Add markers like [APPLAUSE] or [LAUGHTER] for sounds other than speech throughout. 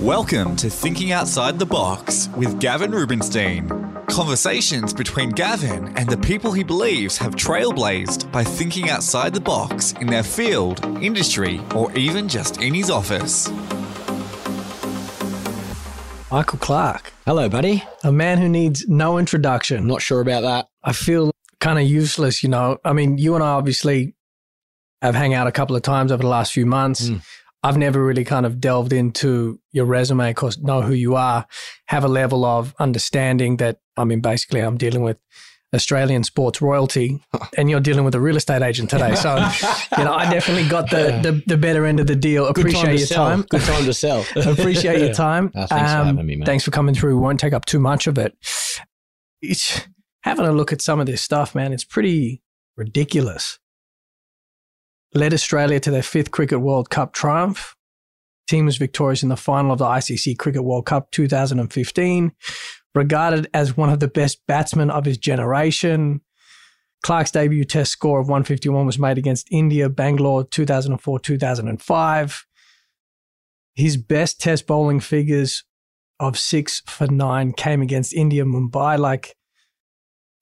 Welcome to Thinking Outside the Box with Gavin Rubinstein. Conversations between Gavin and the people he believes have trailblazed by thinking outside the box in their field, industry, or even just in his office. Michael Clarke, Hello, buddy. a man who needs no introduction. Not sure about that. I feel kind of useless, you know. I mean, you and I obviously have hung out a couple of times over the last few months. Mm. I've never really kind of delved into your resume, of course, know who you are, have a level of understanding that, I mean, basically, I'm dealing with Australian sports royalty and you're dealing with a real estate agent today. So, you know, I [LAUGHS] definitely got the, the, the better end of the deal. Appreciate time your sell. time. Good time to sell. [LAUGHS] Appreciate your time. Uh, thanks for Um, having me, man. Thanks for coming through. We won't take up too much of it. It's having a look at some of this stuff, man. It's pretty ridiculous. Led Australia to their fifth Cricket World Cup triumph. Team was victorious in the final of the ICC Cricket World Cup 2015. Regarded as one of the best batsmen of his generation. Clarke's debut test score of 151 was made against India, Bangalore 2004 2005 his best test bowling figures of six for nine came against India, Mumbai. Like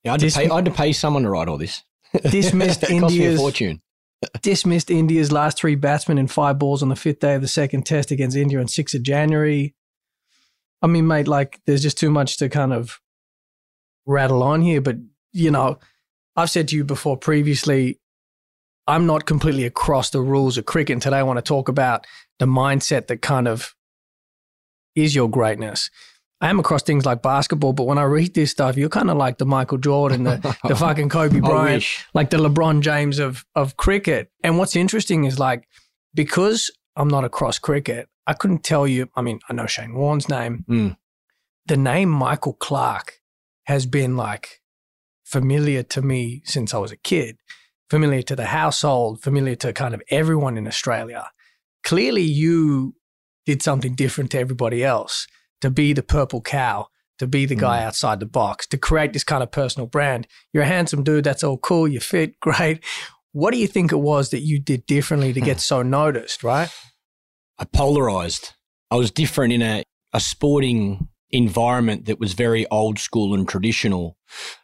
Yeah, I, had to pay, I had to pay someone to write all this. Dismissed [LAUGHS] it cost me a India's- fortune. Dismissed India's last three batsmen in five balls on the fifth day of the second test against India on 6th of January. I mean, mate, like there's just too much to kind of rattle on here. But, you know, I've said to you before previously, I'm not completely across the rules of cricket. And today I want to talk about the mindset that kind of is your greatness. I am across things like basketball, but when I read this stuff, you're kind of like the Michael Jordan, the, the [LAUGHS] fucking Kobe Bryant like the LeBron James of of cricket. And what's interesting is like because I'm not across cricket, I couldn't tell you. I mean, I know Shane Warne's name. Mm. The name Michael Clarke has been like familiar to me since I was a kid, familiar to the household, familiar to kind of everyone in Australia. Clearly, you did something different to everybody else to be the purple cow, to be the guy hmm. outside the box, to create this kind of personal brand. You're a handsome dude. That's all cool. You fit [LAUGHS] great. What do you think it was that you did differently to get [LAUGHS] so noticed, right? I polarized. I was different in a, a sporting environment that was very old school and traditional.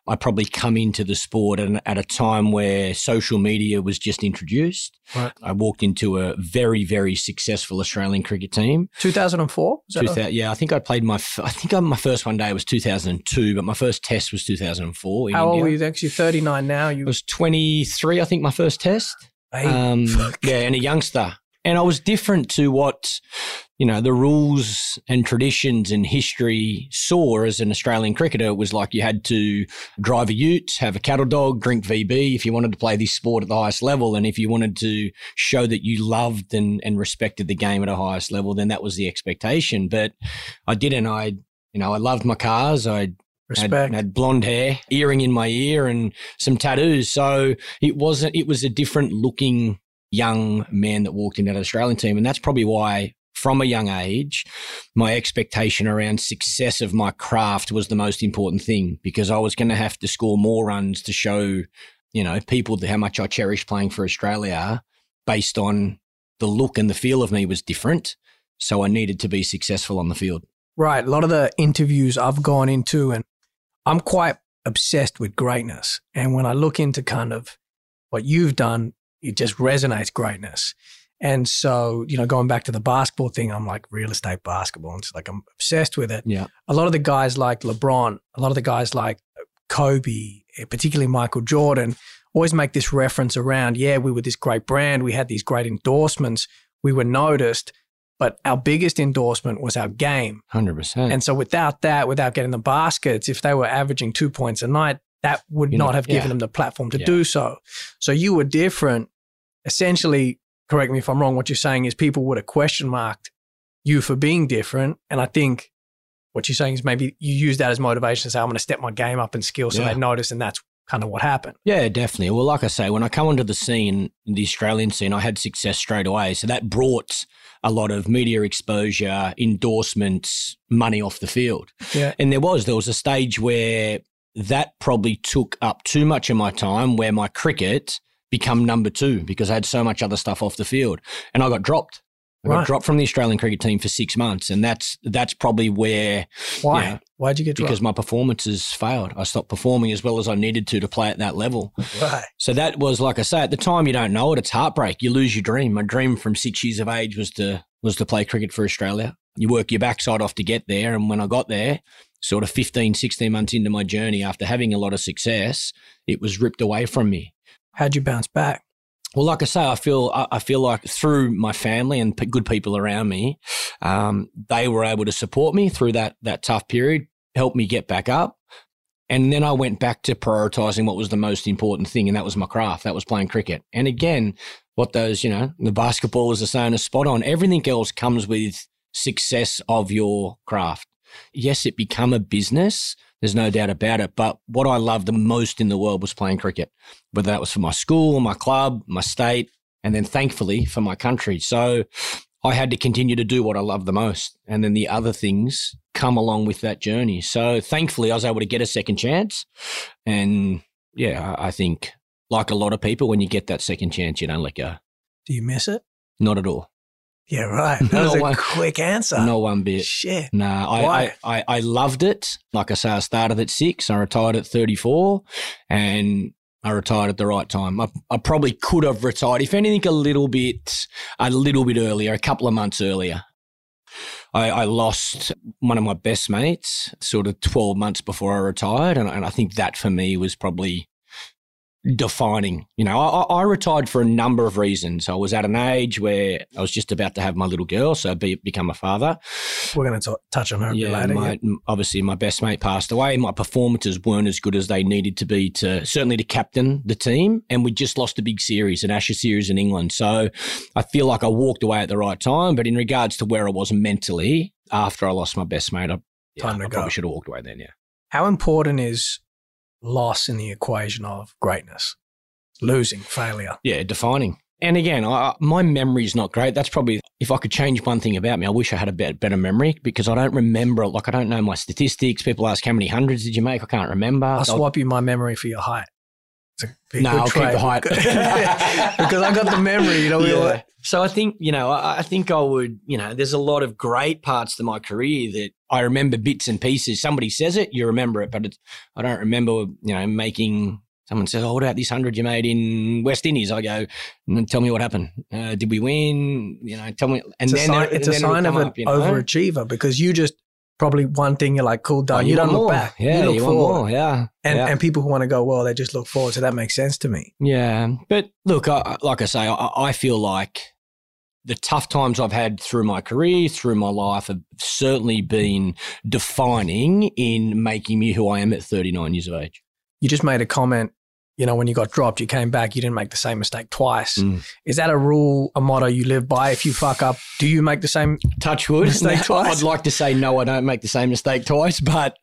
I probably come into the sport at, at a time where social media was just introduced. Right. I walked into a very, very successful Australian cricket team. 2004? Is that 2000, yeah, I think I played my. I think my first one day was 2002, but my first test was 2004 in How old were you? Actually, 39 now. I You was 23, I think, my first test. Um, yeah, and a youngster. And I was different to what, you know, the rules and traditions and history saw as an Australian cricketer. It was like you had to drive a ute, have a cattle dog, drink VB if you wanted to play this sport at the highest level. And if you wanted to show that you loved and, and respected the game at a highest level, then that was the expectation. But I didn't. I, you know, I loved my cars. I had, respect. had blonde hair, earring in my ear, and some tattoos. So it wasn't. It was a different looking young man that walked into that Australian team, and that's probably why. From a young age, my expectation around success of my craft was the most important thing because I was going to have to score more runs to show, you know, people how much I cherish playing for Australia based on the look and the feel of me was different. So I needed to be successful on the field. Right. A lot of the interviews I've gone into, and I'm quite obsessed with greatness. And when I look into kind of what you've done, it just resonates greatness. And so, you know, going back to the basketball thing, I'm like real estate basketball. And it's like I'm obsessed with it. Yeah. A lot of the guys like LeBron, a lot of the guys like Kobe, eh, particularly Michael Jordan, always make this reference around, yeah, we were this great brand, we had these great endorsements, we were noticed, but our biggest endorsement was our game. Hundred percent. And so without that, without getting the baskets, if they were averaging two points a night, that would You not have given yeah. them the platform to Yeah. do so. So you were different. Essentially, correct me if I'm wrong, what you're saying is people would have question marked you for being different. And I think what you're saying is maybe you use that as motivation to say, I'm going to step my game up in skill so Yeah. they notice. And that's kind of what happened. Yeah, definitely. Well, like I say, when I come onto the scene, the Australian scene, I had success straight away. So that brought a lot of media exposure, endorsements, money off the field. Yeah. And there was, there was a stage where that probably took up too much of my time where my cricket become number two because I had so much other stuff off the field and I got dropped. I got dropped from the Australian cricket team for six months, and that's that's probably where Why? Yeah. Why'd you get dropped? because my performances failed. I stopped performing as well as I needed to to play at that level. right. So that was like I say at the time you don't know it. It's heartbreak. You lose your dream. My dream from six years of age was to was to play cricket for Australia. You work your backside off to get there, and when I got there, sort of 15, 16 months into my journey, after having a lot of success, it was ripped away from me. How'd you bounce back? Well, like I say, I feel I feel like through my family and good people around me, um, they were able to support me through that that tough period, help me get back up, and then I went back to prioritizing what was the most important thing, and that was my craft. That was playing cricket. And again, what those you know the basketballers are saying is spot on. Everything else comes with success of your craft. Yes, it become a business. There's no doubt about it. But what I loved the most in the world was playing cricket whether that was for my school, my club, my state, and then thankfully for my country. So I had to continue to do what I love the most. And then the other things come along with that journey. So thankfully I was able to get a second chance. And yeah, I I think like a lot of people, when you get that second chance, you don't let go. Do you miss it? Not at all. Yeah, right. [LAUGHS] That was No a one- quick answer. No one bit. Shit. Nah, I, Why? I, I, I loved it. Like I say, I started at six, I retired at 34, and I retired at the right time. I, I probably could have retired, if anything, a little bit, a little bit earlier, a couple of months earlier. I, I lost one of my best mates sort of 12 months before I retired. And, and I think that for me was probably defining. You know, I, I retired for a number of reasons. I was at an age where I was just about to have my little girl, so be, become a father. We're going to touch on her Yeah, later. my, m- obviously my best mate passed away. My performances weren't as good as they needed to be to certainly to captain the team, and we just lost a big series, an Ashes series in England. So I feel like I walked away at the right time. But in regards to where I was mentally after I lost my best mate, I, yeah, I go. probably should have walked away then. Yeah. How important is loss in the equation of greatness? Losing, failure. Yeah, defining. And again, I, my memory's not great. That's probably if I could change one thing about me, I wish I had a bet better memory because I don't remember. Like I don't know my statistics. People ask how many hundreds did you make? I can't remember. I'll I'll- swap you my memory for your height. A No, I'll keep the height. [LAUGHS] [LAUGHS] because I got the memory, you know. all- So I think, you know, I, I think I would, you know, there's a lot of great parts to my career that I remember bits and pieces. Somebody says it, you remember it, but it's, I don't remember, you know, making. Someone says, "Oh, what about this hundred you made in West Indies?" I go, "Mm, "Tell me what happened. Uh, did we win? You know, tell me." And it's a then sign, it- it's a sign of an up, you know? overachiever because you just probably one thing you're like, cool, done. Oh, you, don't look more. back. Yeah, you look you want forward. more. Yeah, And, yeah. and people who want to go, well, they just look forward. So that makes sense to me. Yeah, but look, I- like I say, I, I feel like the tough times I've had through my career, through my life, have certainly been defining in making me who I am at 39 years of age. You just made a comment, you know, when you got dropped, you came back, you didn't make the same mistake twice. Mm. Is that a rule, a motto you live by? If you fuck up, do you make the same? Touch wood. Mistake twice? I'd like to say no, I don't make the same mistake twice, but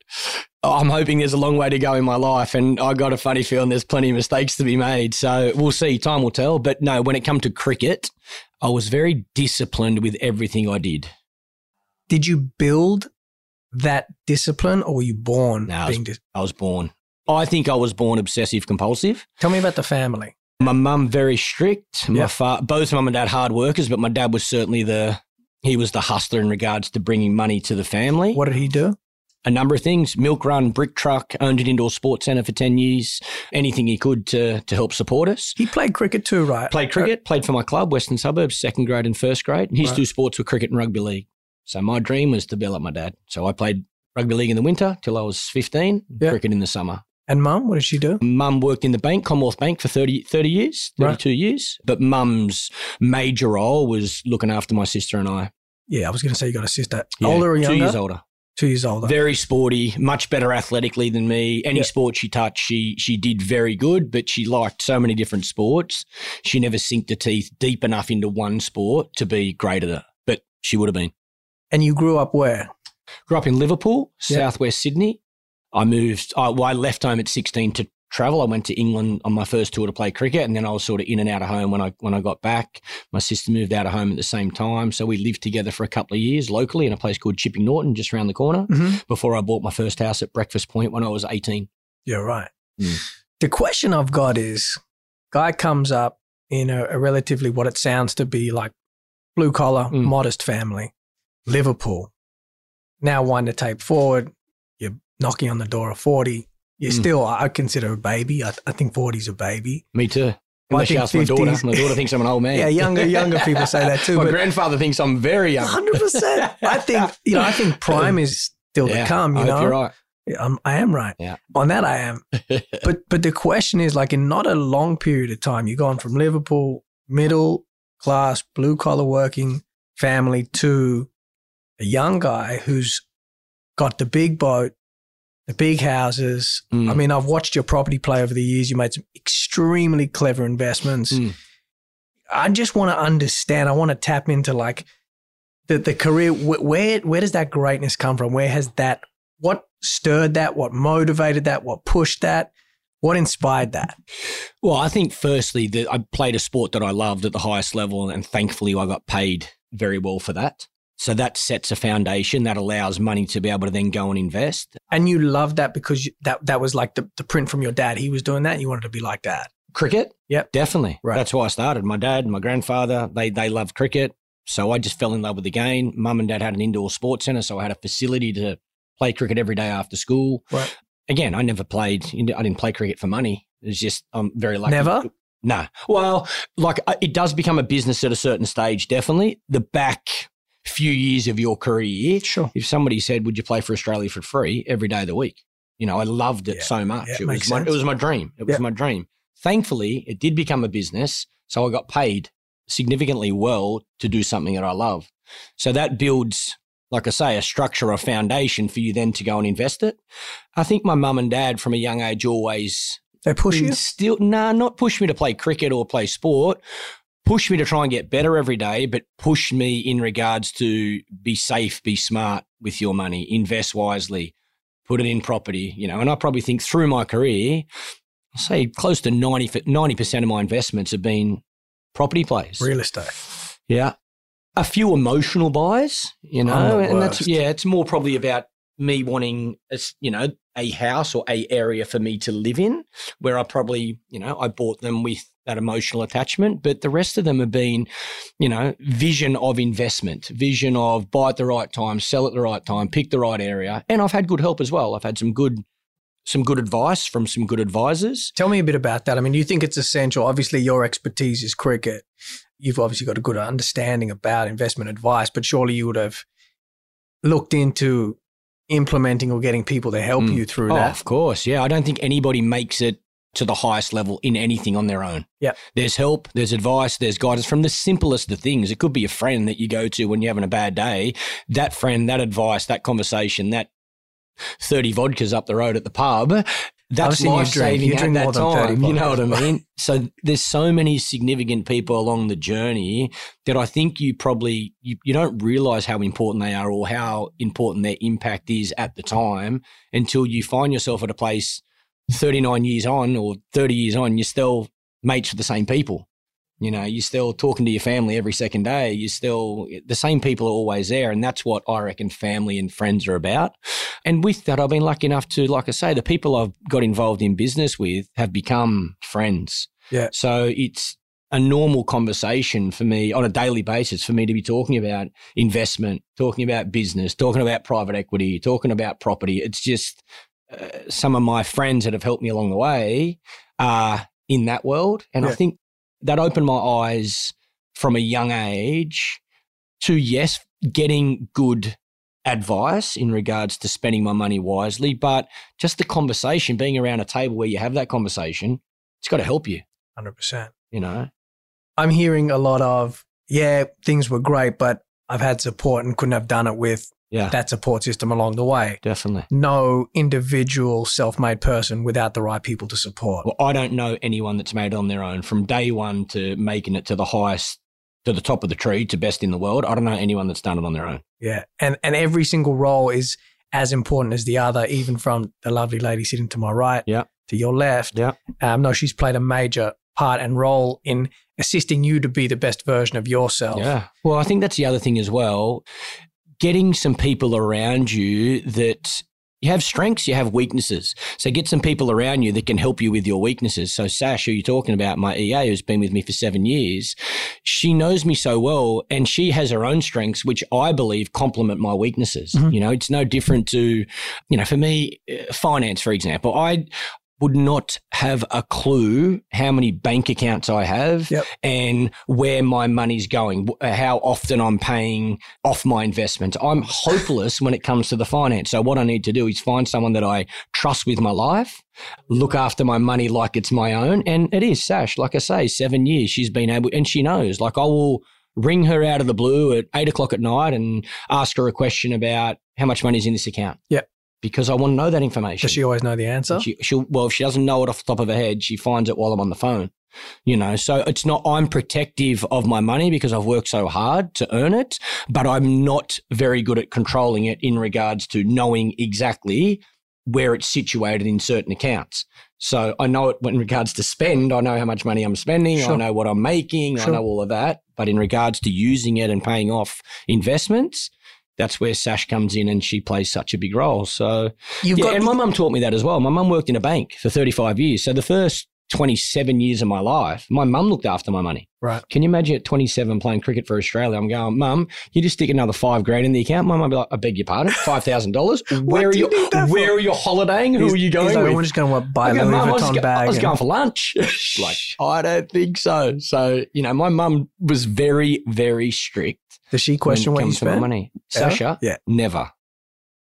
I'm hoping there's a long way to go in my life, and I got a funny feeling there's plenty of mistakes to be made. So we'll see. Time will tell. But no, when it come to cricket, I was very disciplined with everything I did. Did you build that discipline or were you born No, I was- dis- I was born. I think I was born obsessive compulsive. Tell me about the family. My mum very strict. My Yeah. fa- both mum and dad hard workers, but my dad was certainly the he was the hustler in regards to bringing money to the family. What did he do? A number of things: milk run, brick truck, owned an indoor sports centre for ten years. Anything he could to to help support us. He played cricket too, right? Played uh, cricket, played for my club, Western Suburbs, second grade and first grade. And his Right. two sports were cricket and rugby league. So my dream was to be like my dad. So I played rugby league in the winter till I was fifteen, Yeah. cricket in the summer. And mum, what did she do? Mum worked in the bank, Commonwealth Bank, for 30, 30 years, Right. 32 years. But mum's major role was looking after my sister and I. Yeah, I was going to say you got a sister. Yeah, older or younger? Two years older. Two years older. Very sporty, much better athletically than me. Any sport she touched, she she did very good, but she liked so many different sports. She never sinked her teeth deep enough into one sport to be great at it. But she would have been. and you grew up where? Grew up in Liverpool, Yeah. southwest Sydney. I moved, I, well, I left home at 16 to travel. I went to England on my first tour to play cricket, and then I was sort of in and out of home when I when I got back. My sister moved out of home at the same time, so we lived together for a couple of years locally in a place called Chipping Norton, just around the corner. Mm-hmm. Before I bought my first house at Breakfast Point when I was 18. Yeah, right. Mm. The question I've got is guy comes up in a, a relatively what it sounds to be like blue collar, Mm. modest family, Liverpool. Now, one to tape forward, knocking on the door of 40. You're Mm. still, I consider a baby. I, I think 40 is a baby. Me too. I think ask my daughter. 50s My daughter thinks I'm an old man. Yeah, younger younger people say that too. [LAUGHS] my but grandfather thinks I'm very young. 100%. I think, you know, I think prime is still Yeah, to come, you I know. you're right. I'm, I am right. Yeah. On that, I am. [LAUGHS] but but the question is, like, in not a long period of time, you've gone from Liverpool, middle class, blue collar working family to a young guy who's got the big boat, the big houses. Mm. I mean, I've watched your property play over the years. You made some extremely clever investments. Mm. I just want to understand. I want to tap into like the the career. Wh- Where where does that greatness come from? Where has that? What stirred that? What motivated that? What pushed that? What inspired that? Well, I think firstly that I played a sport that I loved at the highest level, and thankfully I got paid very well for that. So that sets a foundation that allows money to be able to then go and invest. And you loved that because you, that that was like the, the print from your dad. He was doing that. You wanted to be like that. Cricket, Yep. definitely. Right. That's why I started. My dad, my grandfather, they they loved cricket, so I just fell in love with the game. Mum and dad had an indoor sports center, so I had a facility to play cricket every day after school. Right. Again, I never played. I didn't play cricket for money. It's just I'm very lucky. Never? No. Well, like uh, it does become a business at a certain stage. Definitely, the back few years of your career. Sure. If somebody said, "Would you play for Australia for free every day of the week?" You know, I loved it Yeah. so much. Yeah, it was my, sense. it was my dream. It was my dream. Thankfully, it did become a business, so I got paid significantly well to do something that I love. So that builds, like I say, a structure, a foundation for you then to go and invest it. I think my mum and dad, from a young age, always They push you. Still, nah, not push me to play cricket or play sport. Push me to try and get better every day, but push me in regards to be safe, be smart with your money, invest wisely, put it in property, you know. And I probably think through my career, I'll say close to 90 percent of my investments have been property plays. Real estate. Yeah. A few emotional buys, you know, and that's yeah, it's more probably about me wanting a, you know, a house or a area for me to live in where I probably, you know, I bought them with that emotional attachment, but the rest of them have been, you know, vision of investment, vision of buy at the right time, sell at the right time, pick the right area. And I've had good help as well. I've had some good some good advice from some good advisors. Tell me a bit about that. I mean, you think it's essential? Obviously, your expertise is cricket. You've obviously got a good understanding about investment advice, but surely you would have looked into implementing or getting people to help Mm. you through Oh, that. of course. Yeah. I don't think anybody makes it to the highest level in anything on their own. Yeah. There's help, there's advice, there's guidance from the simplest of things. It could be a friend that you go to when you're having a bad day. That friend, that advice, that conversation, that 30 vodkas up the road at the pub. That's life saving at that more than 30 time. You know what I mean? So there's so many significant people along the journey that I think you probably you, you don't realize how important they are or how important their impact is at the time until you find yourself at a place 39 years on or 30 years on, you're still mates with the same people. You know, you're still talking to your family every second day. You're still, the same people are always there. And that's what I reckon family and friends are about. And with that, I've been lucky enough to, like I say, the people I've got involved in business with have become friends. Yeah. So it's a normal conversation for me on a daily basis for me to be talking about investment, talking about business, talking about private equity, talking about property. It's just uh, some of my friends that have helped me along the way are in that world. And I think that opened my eyes from a young age to, yes, getting good advice in regards to spending my money wisely, but just the conversation, being around a table where you have that conversation, it's got to help you, 100%. you know? I'm hearing a lot of, yeah, things were great, but I've had support and couldn't have done it with Yeah, that support system along the way. definitely. No individual self made person without the right people to support. Well, I don't know anyone that's made it on their own from day one to making it to the highest, to the top of the tree, to best in the world. I don't know anyone that's done it on their own. Yeah. And and every single role is as important as the other, even from the lovely lady sitting to my right Yeah. to your left. Yeah. Um, no, she's played a major part and role in assisting you to be the best version of yourself. Yeah. Well, I think that's the other thing as well. Getting some people around you that you have strengths, you have weaknesses. So get some people around you that can help you with your weaknesses. So Sash, who you're talking about, my EA, who's been with me for seven years, she knows me so well and she has her own strengths, which I believe complement my weaknesses. Mhm. You know, it's no different to, you know, for me, uh, finance, for example, I, would not have a clue how many bank accounts I have Yep. and where my money's going, uh, how often I'm paying off my investments. I'm hopeless when it comes to the finance. So what I need to do is find someone that I trust with my life, look after my money like it's my own. And it is Sash, like I say, seven years she's been able, and she knows, like I will ring her out of the blue at eight o'clock at night and ask her a question about how much money's in this account. Yep. Because I want to know that information. Does she always know the answer? She, she'll, well, if she doesn't know it off the top of her head, she finds it while I'm on the phone. You know, so it's not, I'm protective of my money because I've worked so hard to earn it, but I'm not very good at controlling it in regards to knowing exactly where it's situated in certain accounts. So I know it in regards to spend, I know how much money I'm spending, I know what I'm making, Sure. I know all of that. But in regards to using it and paying off investments, that's where Sash comes in and she plays such a big role. So You've yeah, got and my mum taught me that as well. My mum worked in a bank for 35 years. So the first 27 years of my life, my mum looked after my money. right. Can you imagine at 27 playing cricket for Australia? I'm going, Mum, you just stick another five grand in the account. Mum, I'd be like, I beg your pardon, $5,000. [LAUGHS] Where are you, where for? are you holidaying? Who He's- are you going like, with? We're just going to buy I a Louis "Mum, I Vuitton go- bag. I was and- going for lunch. [LAUGHS] like, I don't think so. So, you know, my mum was very, very strict. Does she question when what you spend? money. Ever? Sasha? Yeah. Never.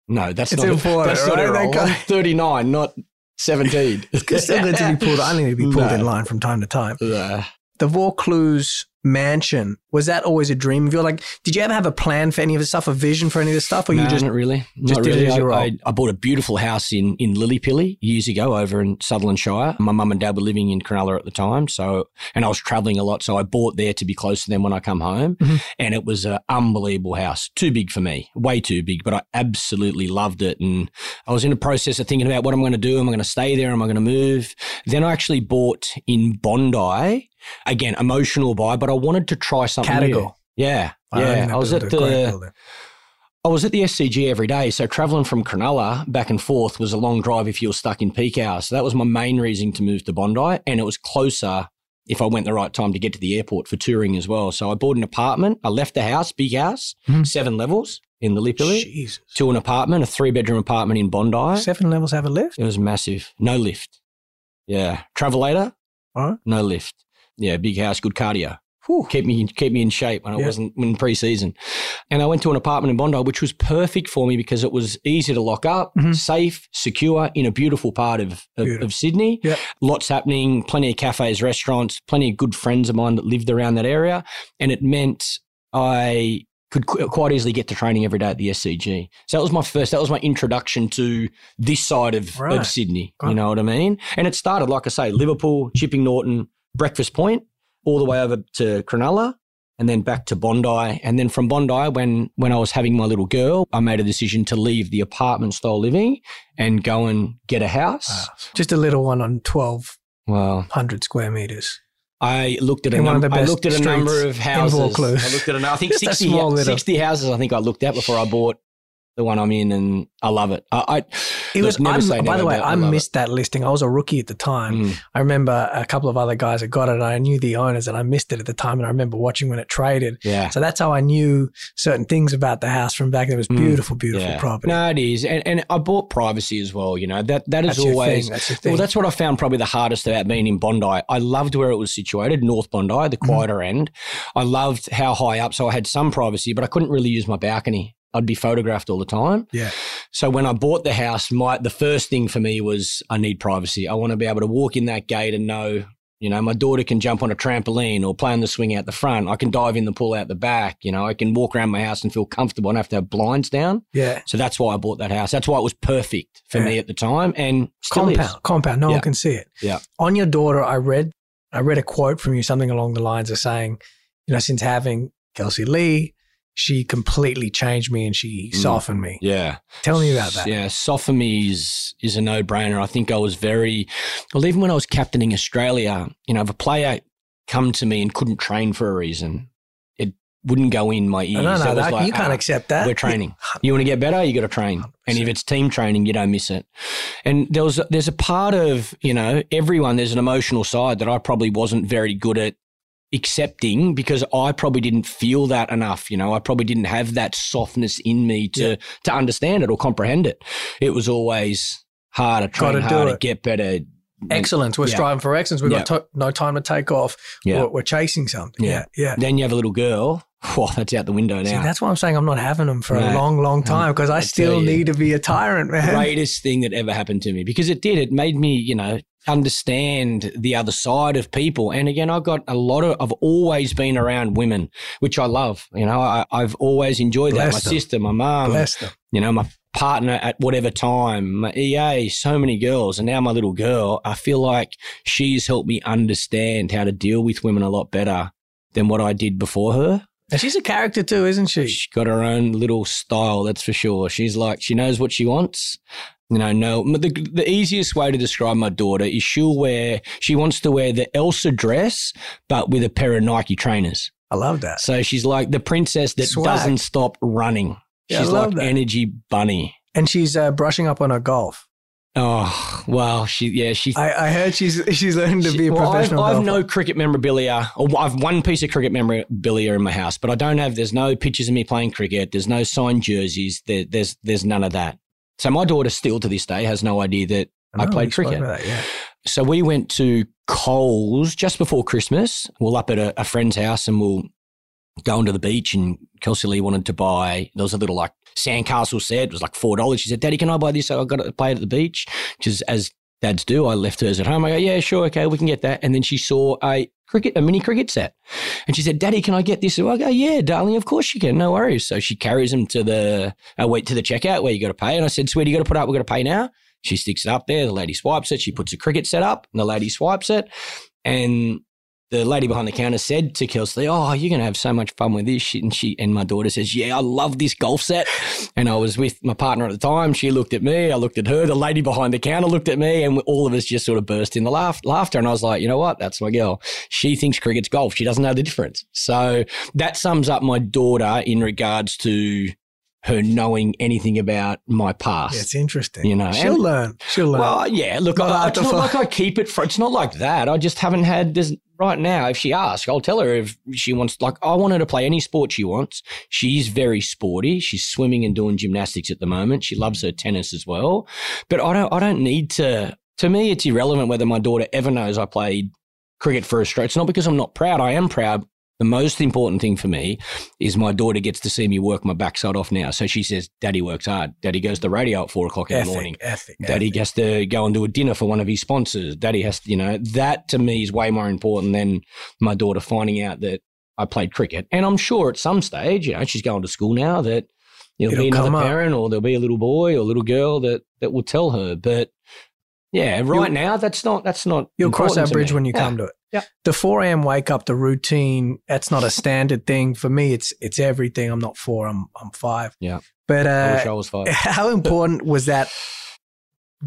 No, that's It's not important, that's not her role. I'm 39, not 17. It's still good to be pulled. I only need to be pulled No. in line from time to time. Uh, The Vaucluse mansion was that always a dream of yours? Like, did you ever have a plan for any of this stuff, a vision for any of this stuff, or you no, just not really. just not did it as I, you roll? I, I bought a beautiful house in in Lilli Pilli years ago over in Sutherland Shire. My mum and dad were living in Cronulla at the time, so and I was travelling a lot, so I bought there to be close to them when I come home. Mhm. And it was an unbelievable house, too big for me, way too big, but I absolutely loved it. And I was in the process of thinking about what I'm going to do. Am I going to stay there? Am I going to move? Then I actually bought in Bondi. Again, emotional buy, but I wanted to try something new. Yeah, I yeah. I was at the. I was at the SCG every day, so traveling from Cronulla back and forth was a long drive if you were stuck in peak hours. So that was my main reason to move to Bondi, and it was closer if I went the right time to get to the airport for touring as well. So I bought an apartment. I left the house, big house, Mhm. seven levels in the Jesus. to an apartment, a three bedroom apartment in Bondi. Seven levels have a lift. It was massive, no lift. Yeah, travelator, All right. no lift. Yeah, big house, good cardio Whew. keep me keep me in shape when I wasn't in pre-season. And I went to an apartment in Bondi, which was perfect for me because it was easy to lock up, Mhm. safe, secure, in a beautiful part of of, Beautiful. of Sydney. Yep. Lots happening, plenty of cafes, restaurants, plenty of good friends of mine that lived around that area, and it meant I could qu- quite easily get to training every day at the SCG. So that was my first, that was my introduction to this side of, Right. of Sydney. Got You know what I mean? And it started, like I say, Liverpool, Chipping Norton, Breakfast Point, all the way over to Cronulla and then back to Bondi. And then from Bondi, when, when I was having my little girl, I made a decision to leave the apartment style living and go and get a house. Wow. Just a little one on 1,200 Well, square meters. I looked at a In one of number. I looked at a number of houses. I looked at a, I think [LAUGHS] Just 60, 60 houses. I think I looked at before I bought the one I'm in, and I love it. I, I It was. never I'm- by the way, I I love it. missed that listing. I was a rookie at the time. Mm. I remember a couple of other guys that got it. And I knew the owners, and I missed it at the time. And I remember watching when it traded. yeah. So that's how I knew certain things about the house from back then. It was Mm. beautiful, beautiful Yeah. property. No, it is, and and I bought privacy as well. You know that that is that's always. That's your thing. Well, that's what I found probably the hardest about being in Bondi. I loved where it was situated, North Bondi, the Mhm. quieter end. I loved how high up, so I had some privacy, but I couldn't really use my balcony. I'd be photographed all the time. Yeah. So when I bought the house, my the first thing for me was I need privacy. I want to be able to walk in that gate and know, you know, my daughter can jump on a trampoline or play on the swing out the front. I can dive in the pool out the back. You know, I can walk around my house and feel comfortable. I don't have to have blinds down. yeah. So that's why I bought that house. That's why it was perfect for Yeah. me at the time and compound, is. compound. No Yeah. one can see it. Yeah. On your daughter, I read, I read a quote from you, something along the lines of saying, you know, since having Kelsey Lee, she completely changed me and she Mm. softened me. Yeah. Tell me about that. Yeah, soften me is is a no brainer. I think I was very well, even when I was captaining Australia, you know, if a player come to me and couldn't train for a reason, it wouldn't go in my ears. No, no, It no, was that, like, you can't ah, accept that. We're training. You want to get better, you got to train. And if it's team training, you don't miss it. And there was there's a part of you know everyone. There's an emotional side that I probably wasn't very good at accepting because I probably didn't feel that enough. You know, I probably didn't have that softness in me to to understand it or comprehend it. It was always harder, train harder, it. get better. excellence. We're Yeah. striving for excellence. We've Yeah. got to- no time to take off. Yeah. We're, we're chasing something. Yeah. Yeah. Yeah. Then you have a little girl. [LAUGHS] Whoa, that's out the window See, now. that's why I'm saying I'm not having them for No. a long, long time because I I still you. need to be a tyrant, man. greatest thing that ever happened to me because it did. It made me, you know, understand the other side of people. And again, I've got a lot of, I've always been around women, which I love. You know, I, I've always enjoyed that. Bless My sister, my mum, Bless them. you know, my partner at whatever time, my EA, so many girls. And now my little girl, I feel like she's helped me understand how to deal with women a lot better than what I did before her. And she's a character too, isn't she? She's got her own little style, that's for sure. She's like, she knows what she wants. You know, no, the, the easiest way to describe my daughter is she'll wear, she wants to wear the Elsa dress, but with a pair of Nike trainers. I love that. So she's like the princess that Swag. doesn't stop running. Yeah, She's like that. energy bunny. And she's uh, brushing up on her golf. Oh, well, she, yeah, she, I, I heard she's [LAUGHS] she's learning to be a Well, I've, professional I've no cricket memorabilia, or I've one piece of cricket memorabilia in my house, but I don't have. There's no pictures of me playing cricket. There's no signed jerseys. There, there's there's none of that. So my daughter still to this day has no idea that I know, played we spoke cricket. that, yeah. So we went to Coles just before Christmas. We'll up at a, a friend's house and we'll go onto the beach. And Kelsey Lee wanted to buy, there was a little like sandcastle set. It was like $4. She said, Daddy, can I buy this? So I've got to play it at the beach, is as dads do. I left hers at home. I go, yeah, sure. Okay, we can get that. And then she saw a cricket, a mini cricket set. And she said, Daddy, can I get this? I go, yeah, darling, of course you can. No worries. So she carries them to the, uh, wait to the checkout where you got to pay. And I said, sweetie, you got to put up, we got to pay now. She sticks it up there. The lady swipes it. She puts a cricket set up and the lady swipes it. And the lady behind the counter said to Kelsey, "Oh, you're going to have so much fun with this." And she and my daughter says, "Yeah, I love this golf set." And I was with my partner at the time. She looked at me. I looked at her. The lady behind the counter looked at me, and all of us just sort of burst in the laugh, laughter. And I was like, "You know what? That's my girl. She thinks cricket's golf. She doesn't know the difference." So that sums up my daughter in regards to her knowing anything about my past. Yeah, it's interesting. You know, she'll and- learn. She'll learn. Well, yeah. Look, I, it's not like I keep it for. It's not like that. I just haven't had this right now. If she asks, I'll tell her if she wants. Like, I want her to play any sport she wants. She's very sporty. She's swimming and doing gymnastics at the moment. She loves her tennis as well. But I don't. I don't need to. To me, it's irrelevant whether my daughter ever knows I played cricket for Australia. It's not because I'm not proud. I am proud. The most important thing for me is my daughter gets to see me work my backside off now. So she says, Daddy works hard. Daddy goes to the radio at four o'clock in ethic, the morning. ethic, Daddy ethic. has to go and do a dinner for one of his sponsors. Daddy has to, you know, that to me is way more important than my daughter finding out that I played cricket. And I'm sure at some stage, you know, she's going to school now that there'll be It'll another come up. parent or there'll be a little boy or little girl that that will tell her. But yeah, right You'll- now that's not that's not You'll cross that bridge when you Yeah. come to it. Yeah. The 4 a.m. wake up, the routine, that's not a standard thing. For me, it's it's everything. I'm not four, I'm I'm five. Yeah. But I uh, wish I was five. [LAUGHS] how important was that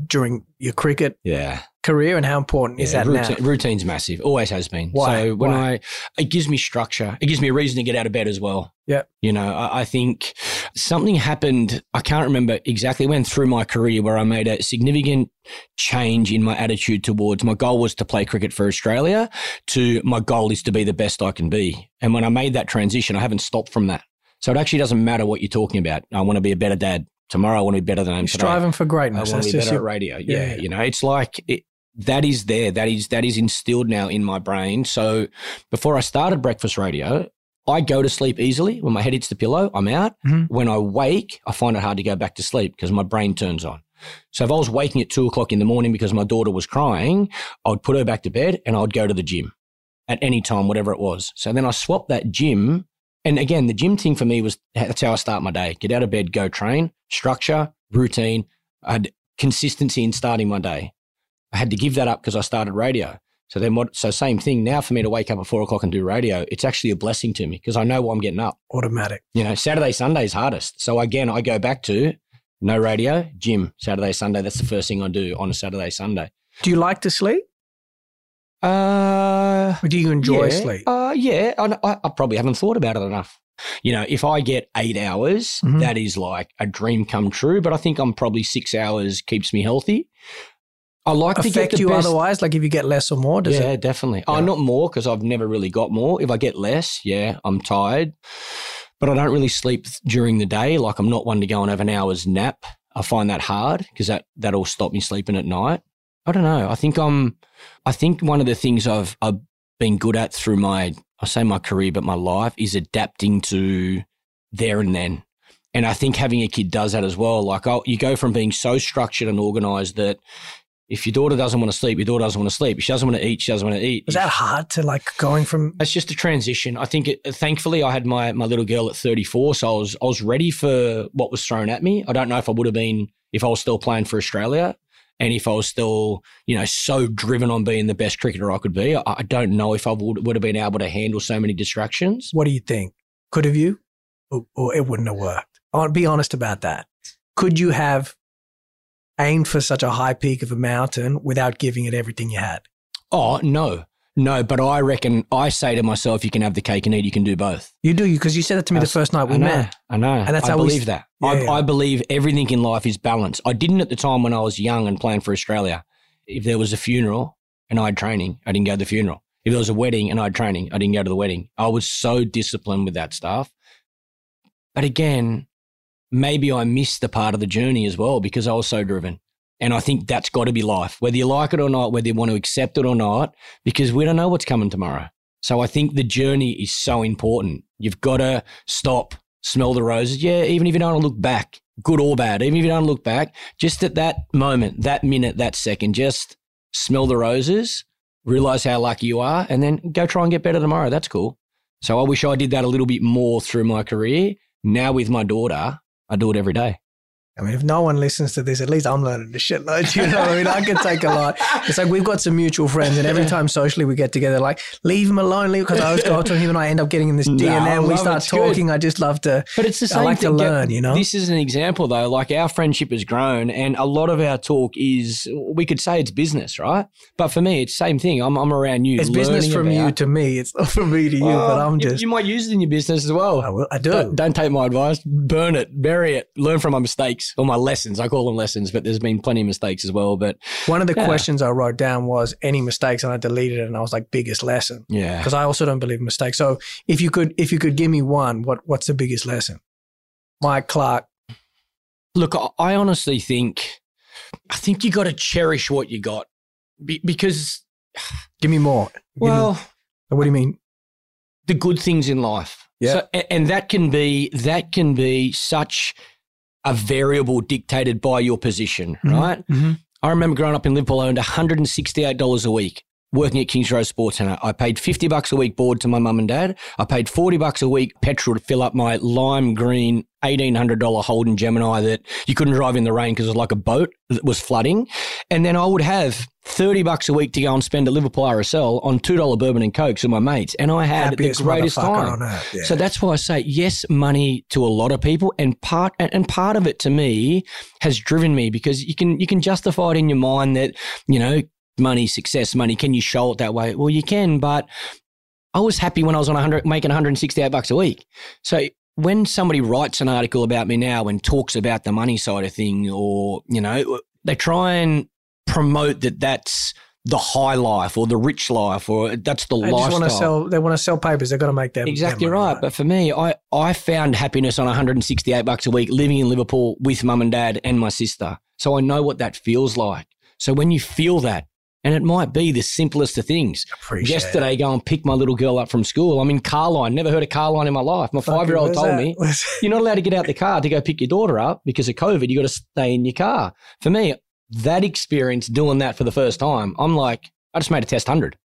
during your cricket Yeah. career and how important is that routine, now? routine's massive. Always has been. Why? So when Why? I, it gives me structure. It gives me a reason to get out of bed as well. Yeah. You know, I, I think something happened. I can't remember exactly when through my career where I made a significant change in my attitude towards my goal was to play cricket for Australia to my goal is to be the best I can be. And when I made that transition, I haven't stopped from that. So it actually doesn't matter what you're talking about. I want to be a better dad. Tomorrow I want to be better than I am today. striving for greatness. I want to be better at your, radio. Yeah, Yeah, you know, it's like it, that is there. That is that is instilled now in my brain. So before I started breakfast radio, I go to sleep easily. When my head hits the pillow, I'm out. Mhm. When I wake, I find it hard to go back to sleep because my brain turns on. So if I was waking at two o'clock in the morning because my daughter was crying, I would put her back to bed and I'd go to the gym at any time, whatever it was. So then I swapped that gym. And again, the gym thing for me was that's how I start my day. Get out of bed, go train, structure, routine. I had consistency in starting my day. I had to give that up because I started radio. So then what? So same thing now for me to wake up at four o'clock and do radio. It's actually a blessing to me because I know what I'm getting up. automatic. You know, Saturday, Sunday's hardest. So again, I go back to no radio, gym, Saturday, Sunday. That's the first thing I do on a Saturday, Sunday. Do you like to sleep? Uh, Or do you enjoy yeah, sleep? Uh, yeah, I, I, probably haven't thought about it enough. You know, if I get eight hours, Mhm. that is like a dream come true. But I think I'm probably six hours keeps me healthy. I like to get Affect you best. otherwise? Like if you get less or more, does yeah, it? definitely. Oh, Yeah. not more because I've never really got more. If I get less, yeah, I'm tired. But I don't really sleep during the day. Like I'm not one to go and have an hour's nap. I find that hard because that that'll stop me sleeping at night. I don't know. I think I'm. I think one of the things I've I've been good at through my I say my career, but my life is adapting to there and then. And I think having a kid does that as well. Like oh, you go from being so structured and organized that if your daughter doesn't want to sleep, your daughter doesn't want to sleep. If she doesn't want to eat, she doesn't want to eat. Was that hard to like going from? It's just a transition. I think. It, thankfully, I had my my little girl at 34, so I was I was ready for what was thrown at me. I don't know if I would have been if I was still playing for Australia, and if I was still you know so driven on being the best cricketer I could be. I, I don't know if I would would have been able to handle so many distractions. What do you think? Could have you, or, or it wouldn't have worked? I want to be honest about that. Could you have aimed for such a high peak of a mountain without giving it everything you had? Oh no, no. But I reckon I say to myself, you can have the cake and eat. You can do both. You do, because you said that to me the first night we I know, met. I know. And that's I how we believe s- that. Yeah, I, yeah. I believe everything in life is balance. I didn't at the time when I was young and playing for Australia. If there was a funeral and I had training, I didn't go to the funeral. If there was a wedding and I had training, I didn't go to the wedding. I was so disciplined with that stuff. But again, maybe I missed the part of the journey as well because I was so driven. And I think that's got to be life, whether you like it or not, whether you want to accept it or not, because we don't know what's coming tomorrow. So I think the journey is so important. You've got to stop, smell the roses. Yeah, even if you don't look back, good or bad, even if you don't look back, just at that moment, that minute, that second, just smell the roses, realize how lucky you are, and then go try and get better tomorrow. That's cool. So I wish I did that a little bit more through my career. Now with my daughter, I do it every day. I mean, if no one listens to this, at least I'm learning the shitload. You know, I mean, I can take a [LAUGHS] lot. It's like we've got some mutual friends, and every time socially we get together, like leave him alone, leave because I always go up to him and I end up getting in this D, and No, then we start it's good. talking. I just love to. But it's the same I like to thing. Gav. learn, you know? This is an example though. Like our friendship has grown, and a lot of our talk is we could say it's business, right? But for me, it's the same thing. I'm I'm around you. It's business from you to me. It's not from me to you, but I'm you- just. You, might use it in your business as well. I, will, I do. Don't, don't take my advice. Burn it, bury it, learn from my mistakes or my lessons. I call them lessons, but there's been plenty of mistakes as well. But One of the Yeah. questions I wrote down was any mistakes, and I deleted it, and I was like, biggest lesson. yeah, Because I also don't believe in mistakes. So if you could, if you could give me one, what what's the biggest lesson? Mike Clarke. look, I- honestly think, I think you got to cherish what you got Be- because, Give me more. Give me- well, what do you mean? the good things in life. Yeah. So, and that can be that can be such a variable dictated by your position, Mhm. right? Mm-hmm. I remember growing up in Liverpool, I earned $168 a week working at Kings Road Sports Centre. I paid 50 bucks a week board to my mum and dad. I paid 40 bucks a week petrol to fill up my lime green $1,800 Holden Gemini that you couldn't drive in the rain because it was like a boat that was flooding. And then I would have 30 bucks a week to go and spend at Liverpool RSL on $2 bourbon and cokes with my mates. And I had Happiest the greatest time. Yeah. So that's why I say yes, money to a lot of people, and part and, and part of it to me has driven me because you can you can justify it in your mind that you know money, success, money. Can you show it that way? Well, you can, but I was happy when I was on 100, making 168 bucks a week. So when somebody writes an article about me now and talks about the money side of thing, or you know, they try and promote that that's the high life or the rich life or that's the they lifestyle. just want to sell. They want to sell papers. They've got to make that Exactly right. money, But for me, I, I found happiness on 168 bucks a week living in Liverpool with mum and dad and my sister. So I know what that feels like. So when you feel that, and it might be the simplest of things. Appreciate Yesterday, go and pick my little girl up from school. I'm in Carline. Never heard of Carline in my life. My five year old told that? me [LAUGHS] you're not allowed to get out the car to go pick your daughter up because of COVID. You got to stay in your car. For me, that experience doing that for the first time, I'm like, I just made a test 100.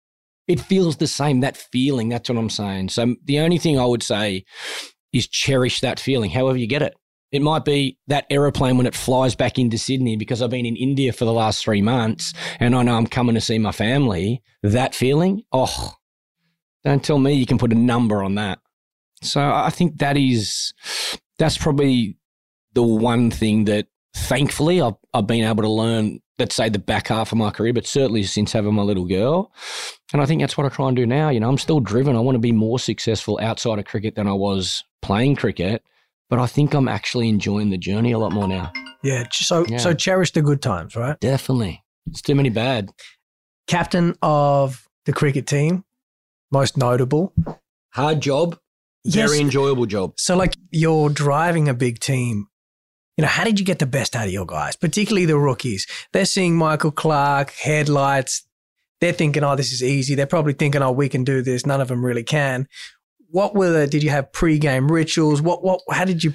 It feels the same, that feeling. That's what I'm saying. So the only thing I would say is cherish that feeling, however you get it. It might be that aeroplane when it flies back into Sydney because I've been in India for the last three months and I know I'm coming to see my family. That feeling, oh, don't tell me you can put a number on that. So I think that is, that's probably the one thing that thankfully, I've, I've been able to learn, let's say, the back half of my career, but certainly since having my little girl. And I think that's what I try and do now. You know, I'm still driven. I want to be more successful outside of cricket than I was playing cricket. But I think I'm actually enjoying the journey a lot more now. Yeah. So Yeah. so cherish the good times, right? Definitely. It's too many bad. Captain of the cricket team, most notable. Hard job, very enjoyable job. So like you're driving a big team. You know, how did you get the best out of your guys, particularly the rookies? They're seeing Michael Clarke, headlights. They're thinking, oh, this is easy. They're probably thinking, oh, we can do this. None of them really can. What were the, did you have pre-game rituals? What, what, how did you,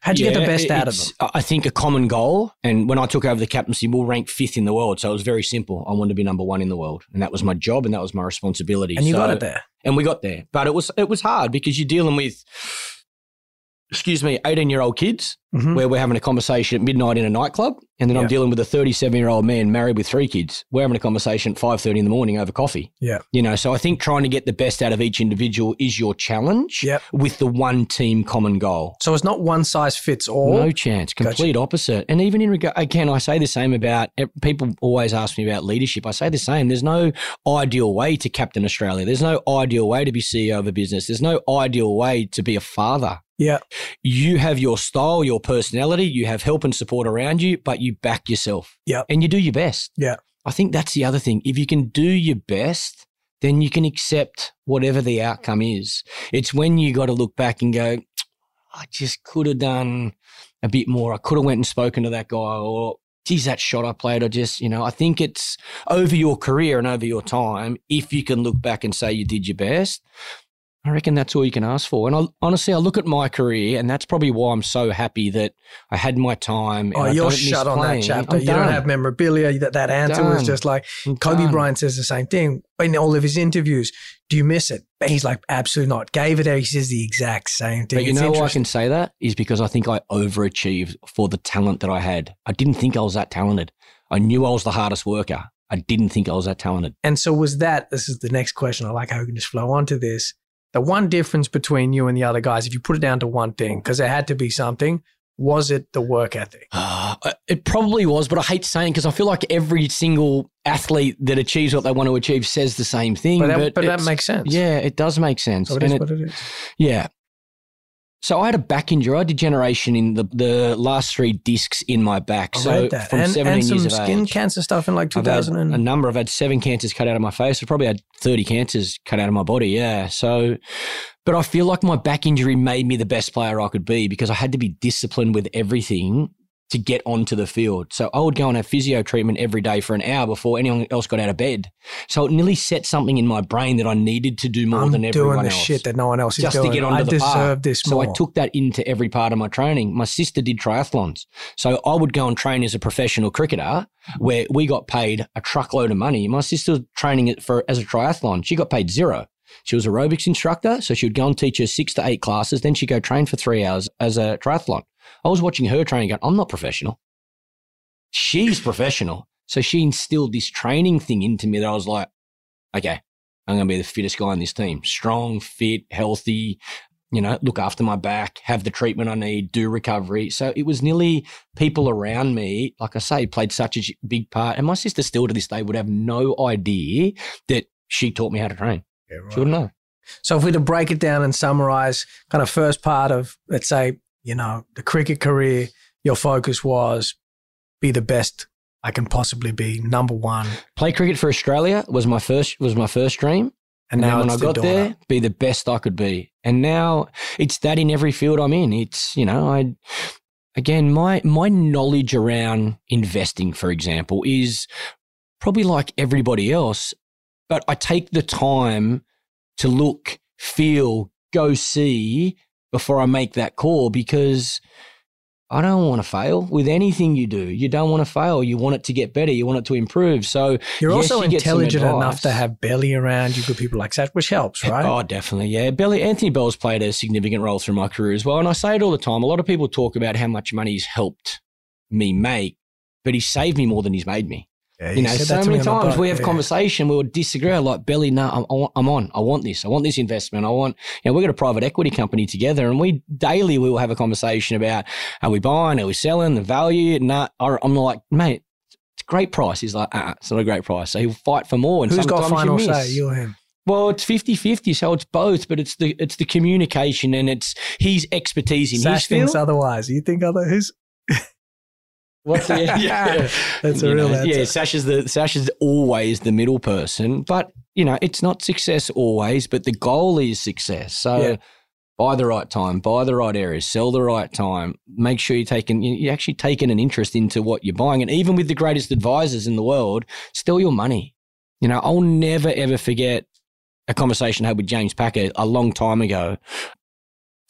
how did you get the best out of them? I think a common goal. And when I took over the captaincy, we'll rank fifth in the world. So it was very simple. I wanted to be number one in the world. And that was my job and that was my responsibility. And you So- got it there. And we got there. But it was it was hard because you're dealing with excuse me, 18 year old kids Mhm. where we're having a conversation at midnight in a nightclub. And then Yeah. I'm dealing with a 37 year old man married with three kids. We're having a conversation at 5.30 in the morning over coffee. Yeah. You know, so I think trying to get the best out of each individual is your challenge Yep. with the one team common goal. So it's not one size fits all. No chance. Complete opposite. And even in regard, again, I say the same about eh, people always ask me about leadership. I say the same. There's no ideal way to captain Australia. There's no ideal way to be CEO of a business. There's no ideal way to be a father. Yeah. You have your style, your personality, you have help and support around you, but you back yourself. Yeah. And you do your best. Yeah. I think that's the other thing. If you can do your best, then you can accept whatever the outcome is. It's when you got to look back and go, I just could have done a bit more. I could have went and spoken to that guy or geez, that shot I played, I just, you know, I think it's over your career and over your time, if you can look back and say you did your best, I reckon that's all you can ask for. And I, honestly, I look at my career, and that's probably why I'm so happy that I had my time. Oh, you're shut on that chapter. I'm you don't have memorabilia. That, that answer was just like, I'm Kobe done. Bryant says the same thing in all of his interviews. Do you miss it? And he's like, absolutely not. Gave it. He says the exact same thing. But you It's know why I can say that is because I think I overachieved for the talent that I had. I didn't think I was that talented. I knew I was the hardest worker. I didn't think I was that talented. And so was that, this is the next question. I like how we can just flow onto this. The one difference between you and the other guys, if you put it down to one thing, because there had to be something, was it the work ethic? [SIGHS] Uh, it probably was, but I hate saying because I feel like every single athlete that achieves what they want to achieve says the same thing. But But, that, but that makes sense. yeah, it does make sense. So it And is it- what it is. yeah. So I had a back injury. I had degeneration in the, the last three discs in my back. I so from And, 17 and some years skin age. cancer stuff in like I've had 2000 a number. I've had seven cancers cut out of my face. I've probably had 30 cancers cut out of my body. Yeah. So, but I feel like my back injury made me the best player I could be because I had to be disciplined with everything to get onto the field. So I would go and have physio treatment every day for an hour before anyone else got out of bed. So it nearly set something in my brain that I needed to do more I'm than everyone doing the else shit that no one else is just to doing. get onto I the deserve park. So more. I took that into every part of my training. My sister did triathlons. So I would go and train as a professional cricketer where we got paid a truckload of money. My sister was training it for as a triathlon. She got paid zero. She was aerobics instructor, so she would go and teach her six to eight classes. Then she'd go train for three hours as a triathlon. I was watching her training going, I'm not professional. She's professional. So she instilled this training thing into me that I was like, okay, I'm going to be the fittest guy in this team. Strong, fit, healthy, you know, look after my back, have the treatment I need, do recovery. So it was nearly people around me, like I say, played such a big part. And my sister still to this day would have no idea that she taught me how to train. She wouldn't know. So if we to break it down and summarize kind of first part of let's say, you know, the cricket career, your focus was be the best I can possibly be, number one. Play cricket for Australia was my first was my first dream. And, And, now when I the got daughter. there, be the best I could be. And now it's that in every field I'm in. It's, you know, I again, my my knowledge around investing, for example, is probably like everybody else, but I take the time to look, feel, go see before I make that call because I don't want to fail with anything you do. You don't want to fail. You want it to get better. You want it to improve. So You're yes, also you intelligent enough to have Belly around you, good people like that, which helps, right? Oh, definitely. Yeah. Belly, Anthony Bell's played a significant role through my career as well. And I say it all the time. A lot of people talk about how much money he's helped me make, but he's saved me more than he's made me. Yeah, You know, so many times we have yeah. conversation, we would disagree. I'm Like, Belly, no, I'm, I'm on. I want this. I want this investment. I want, you know, we've got a private equity company together and we daily we will have a conversation about are we buying, are we selling, the value. Nah, I'm like, mate, it's a great price. He's like, uh, it's not a great price. So he'll fight for more. And Who's got final you say? You or him? Well, it's 50-50, so it's both, but it's the it's the communication and it's his expertise in Sash his field. thinks otherwise. You think other? Who's? What's the, [LAUGHS] yeah. [LAUGHS] That's a real know, answer. Yeah, Sasha's the Sasha's always the middle person, but you know it's not success always, but the goal is success. So. Yeah. Buy the right time, buy the right areas, sell the right time. Make sure you're taking you- you're actually taking an interest into what you're buying. And even with the greatest advisors in the world, still your money. You know, I'll never ever forget a conversation I had with James Packer a long time ago.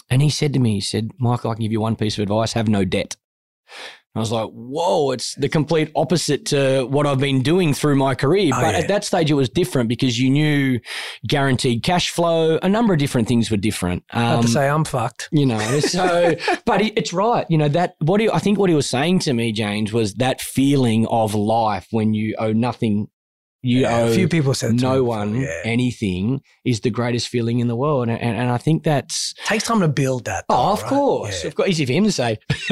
And he said to me, he said, Michael, I can give you one piece of advice, have no debt. I was like, whoa, it's the complete opposite to what I've been doing through my career. Oh, but yeah. at that stage, it was different because you knew guaranteed cash flow. A number of different things were different. Um, to say, I'm fucked. you know, [LAUGHS] so, but it's right. You know, that, what he, I think what he was saying to me, James, was that feeling of life when you owe nothing, you Yeah, owe a few people said no before, one Yeah. anything is the greatest feeling in the world. And, and I think that's, takes time to build that. oh, of right? course. Yeah. Of course, easy for him to say. [LAUGHS]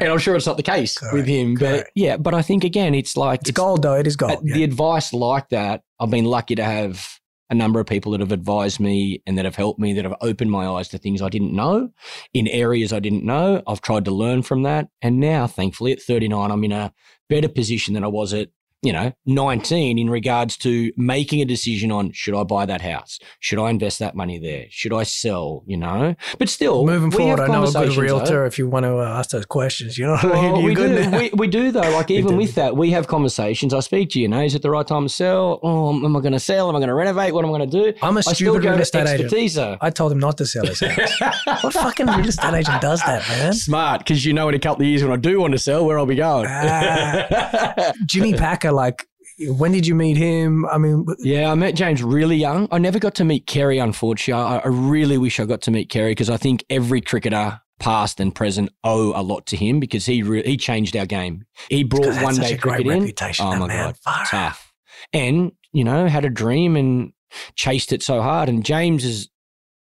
and I'm sure it's not the case Correct, with him. But correct. yeah, but I think again, it's like, It's gold though. It is gold. the advice like that, I've been lucky to have a number of people that have advised me and that have helped me, that have opened my eyes to things I didn't know in areas I didn't know. I've tried to learn from that. And now, thankfully, at 39, I'm in a better position than I was at, you know, 19 in regards to making a decision on should I buy that house? Should I invest that money there? Should I sell? You know, but still, Moving forward, I know a good conversations, though. realtor if you want to ask those questions. You know what I mean? You're we good do. We, we do though. Like [LAUGHS] even with that, we have conversations. I speak to you. Know, is it the right time to sell? Oh, am I going to sell? Am I going to renovate? What am I going to do? I'm a I stupid real estate agent. though. I told him not to sell his house. [LAUGHS] what fucking real estate agent does that, man? Smart, because you know in a couple of years when I do want to sell, where I'll be going. Ah. [LAUGHS] Jimmy Packer, like, when did you meet him? I mean, yeah, I met James really young. I never got to meet Kerry, unfortunately. I, I really wish I got to meet Kerry because I think every cricketer, past and present, owe a lot to him because he re- he changed our game. He brought one day great cricket in. Oh my man. God, Far out. tough. And, you know, had a dream and chased it so hard. And James is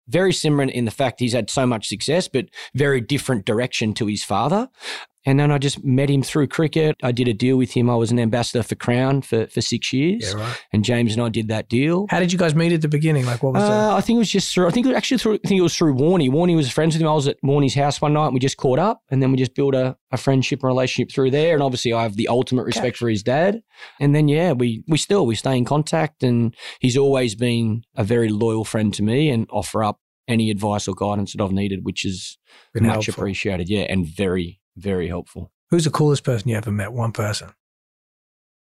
very similar in the fact he's had so much success, but very different direction to his father. And then I just met him through cricket. I did a deal with him. I was an ambassador for Crown for, for six years. Yeah, right. And James and I did that deal. How did you guys meet at the beginning? Like, what was Uh, I think it was just through. I think it was actually through. I think it was through Warney. Warney was friends with him. I was at Warney's house one night, and we just caught up, and then we just built a, a friendship and relationship through there. And obviously, I have the ultimate respect for his dad. And then yeah, we we still we stay in contact, and he's always been a very loyal friend to me, and offer up any advice or guidance that I've needed, which is been much helpful? appreciated. Yeah, and very very helpful. Who's the coolest person you ever met? One person.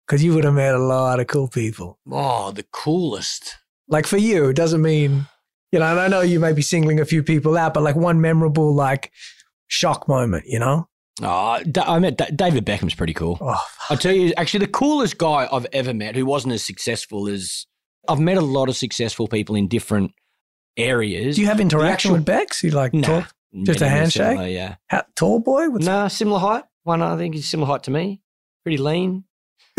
Because you would have met a lot of cool people. Oh, the coolest. Like for you, it doesn't mean, you know, and I know you may be singling a few people out, but like one memorable, like shock moment, you know? Oh, I met David Beckham's pretty cool. Oh, I'll tell you, actually, the coolest guy I've ever met who wasn't as successful as I've met a lot of successful people in different areas. do you have interaction actual- with Bex? You like Nah, talk? Just a handshake? recently, yeah. How, tall boy? What's Nah, similar height. One, I think he's similar height to me. Pretty lean.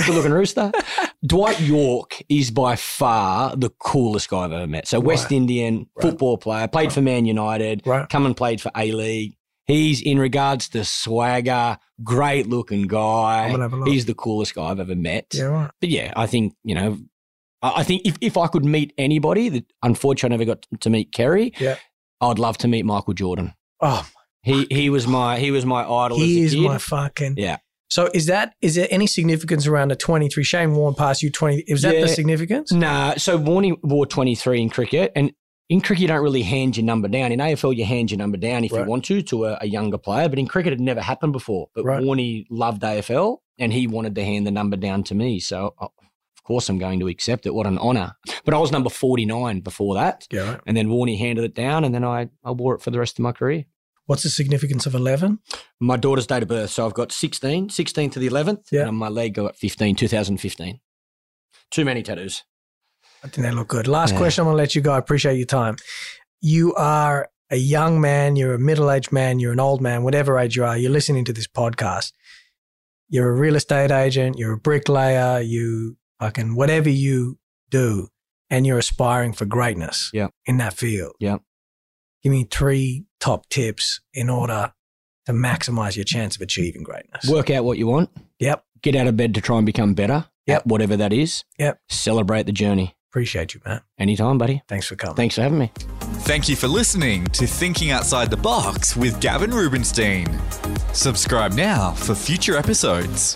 Good looking rooster. [LAUGHS] Dwight Yorke is by far the coolest guy I've ever met. So, West Right. Indian Right. football player, played for Man United, right? come and played for A League. He's in regards to swagger, great looking guy. gonna have a look. He's the coolest guy I've ever met. yeah, right. But yeah, I think, you know, I I think if, if I could meet anybody that unfortunately I never got to meet Kerry, Yeah. I'd love to meet Michael Jordan. Oh, He he was my he was my idol he as is a kid. my fucking. Yeah. So is that is there any significance around the twenty three? Shane Warne passed you twenty. Is that Yeah. the significance? Nah, so Warney wore 23 in cricket and in cricket, you don't really hand your number down. In AFL, you hand your number down if Right. you want to to a, a younger player. But in cricket, it never happened before. But Right. Warney loved AFL and he wanted to hand the number down to me. So, of course, I'm going to accept it. What an honour. But I was number 49 before that. Yeah, right. And then Warney handed it down, and then I, I wore it for the rest of my career. What's the significance of eleven? My daughter's date of birth. So I've got 16, 16 to the 11th. Yeah. And on my leg, I got 15, 2015. Too many tattoos. I think they look good. Last Yeah. question. I'm gonna let you go. I appreciate your time. You are a young man. You're a middle aged man. You're an old man. Whatever age you are, you're listening to this podcast. you're a real estate agent, you're a bricklayer, you fucking whatever you do, and you're aspiring for greatness Yeah. in that field. Yeah. Give me three top tips in order to maximize your chance of achieving greatness. Work out what you want. Yep. Get out of bed to try and become better. Yep. At whatever that is. Yep. Celebrate the journey. Appreciate you, man. Anytime, buddy. Thanks for coming. Thanks for having me. Thank you for listening to Thinking Outside the Box with Gavin Rubenstein. Subscribe now for future episodes.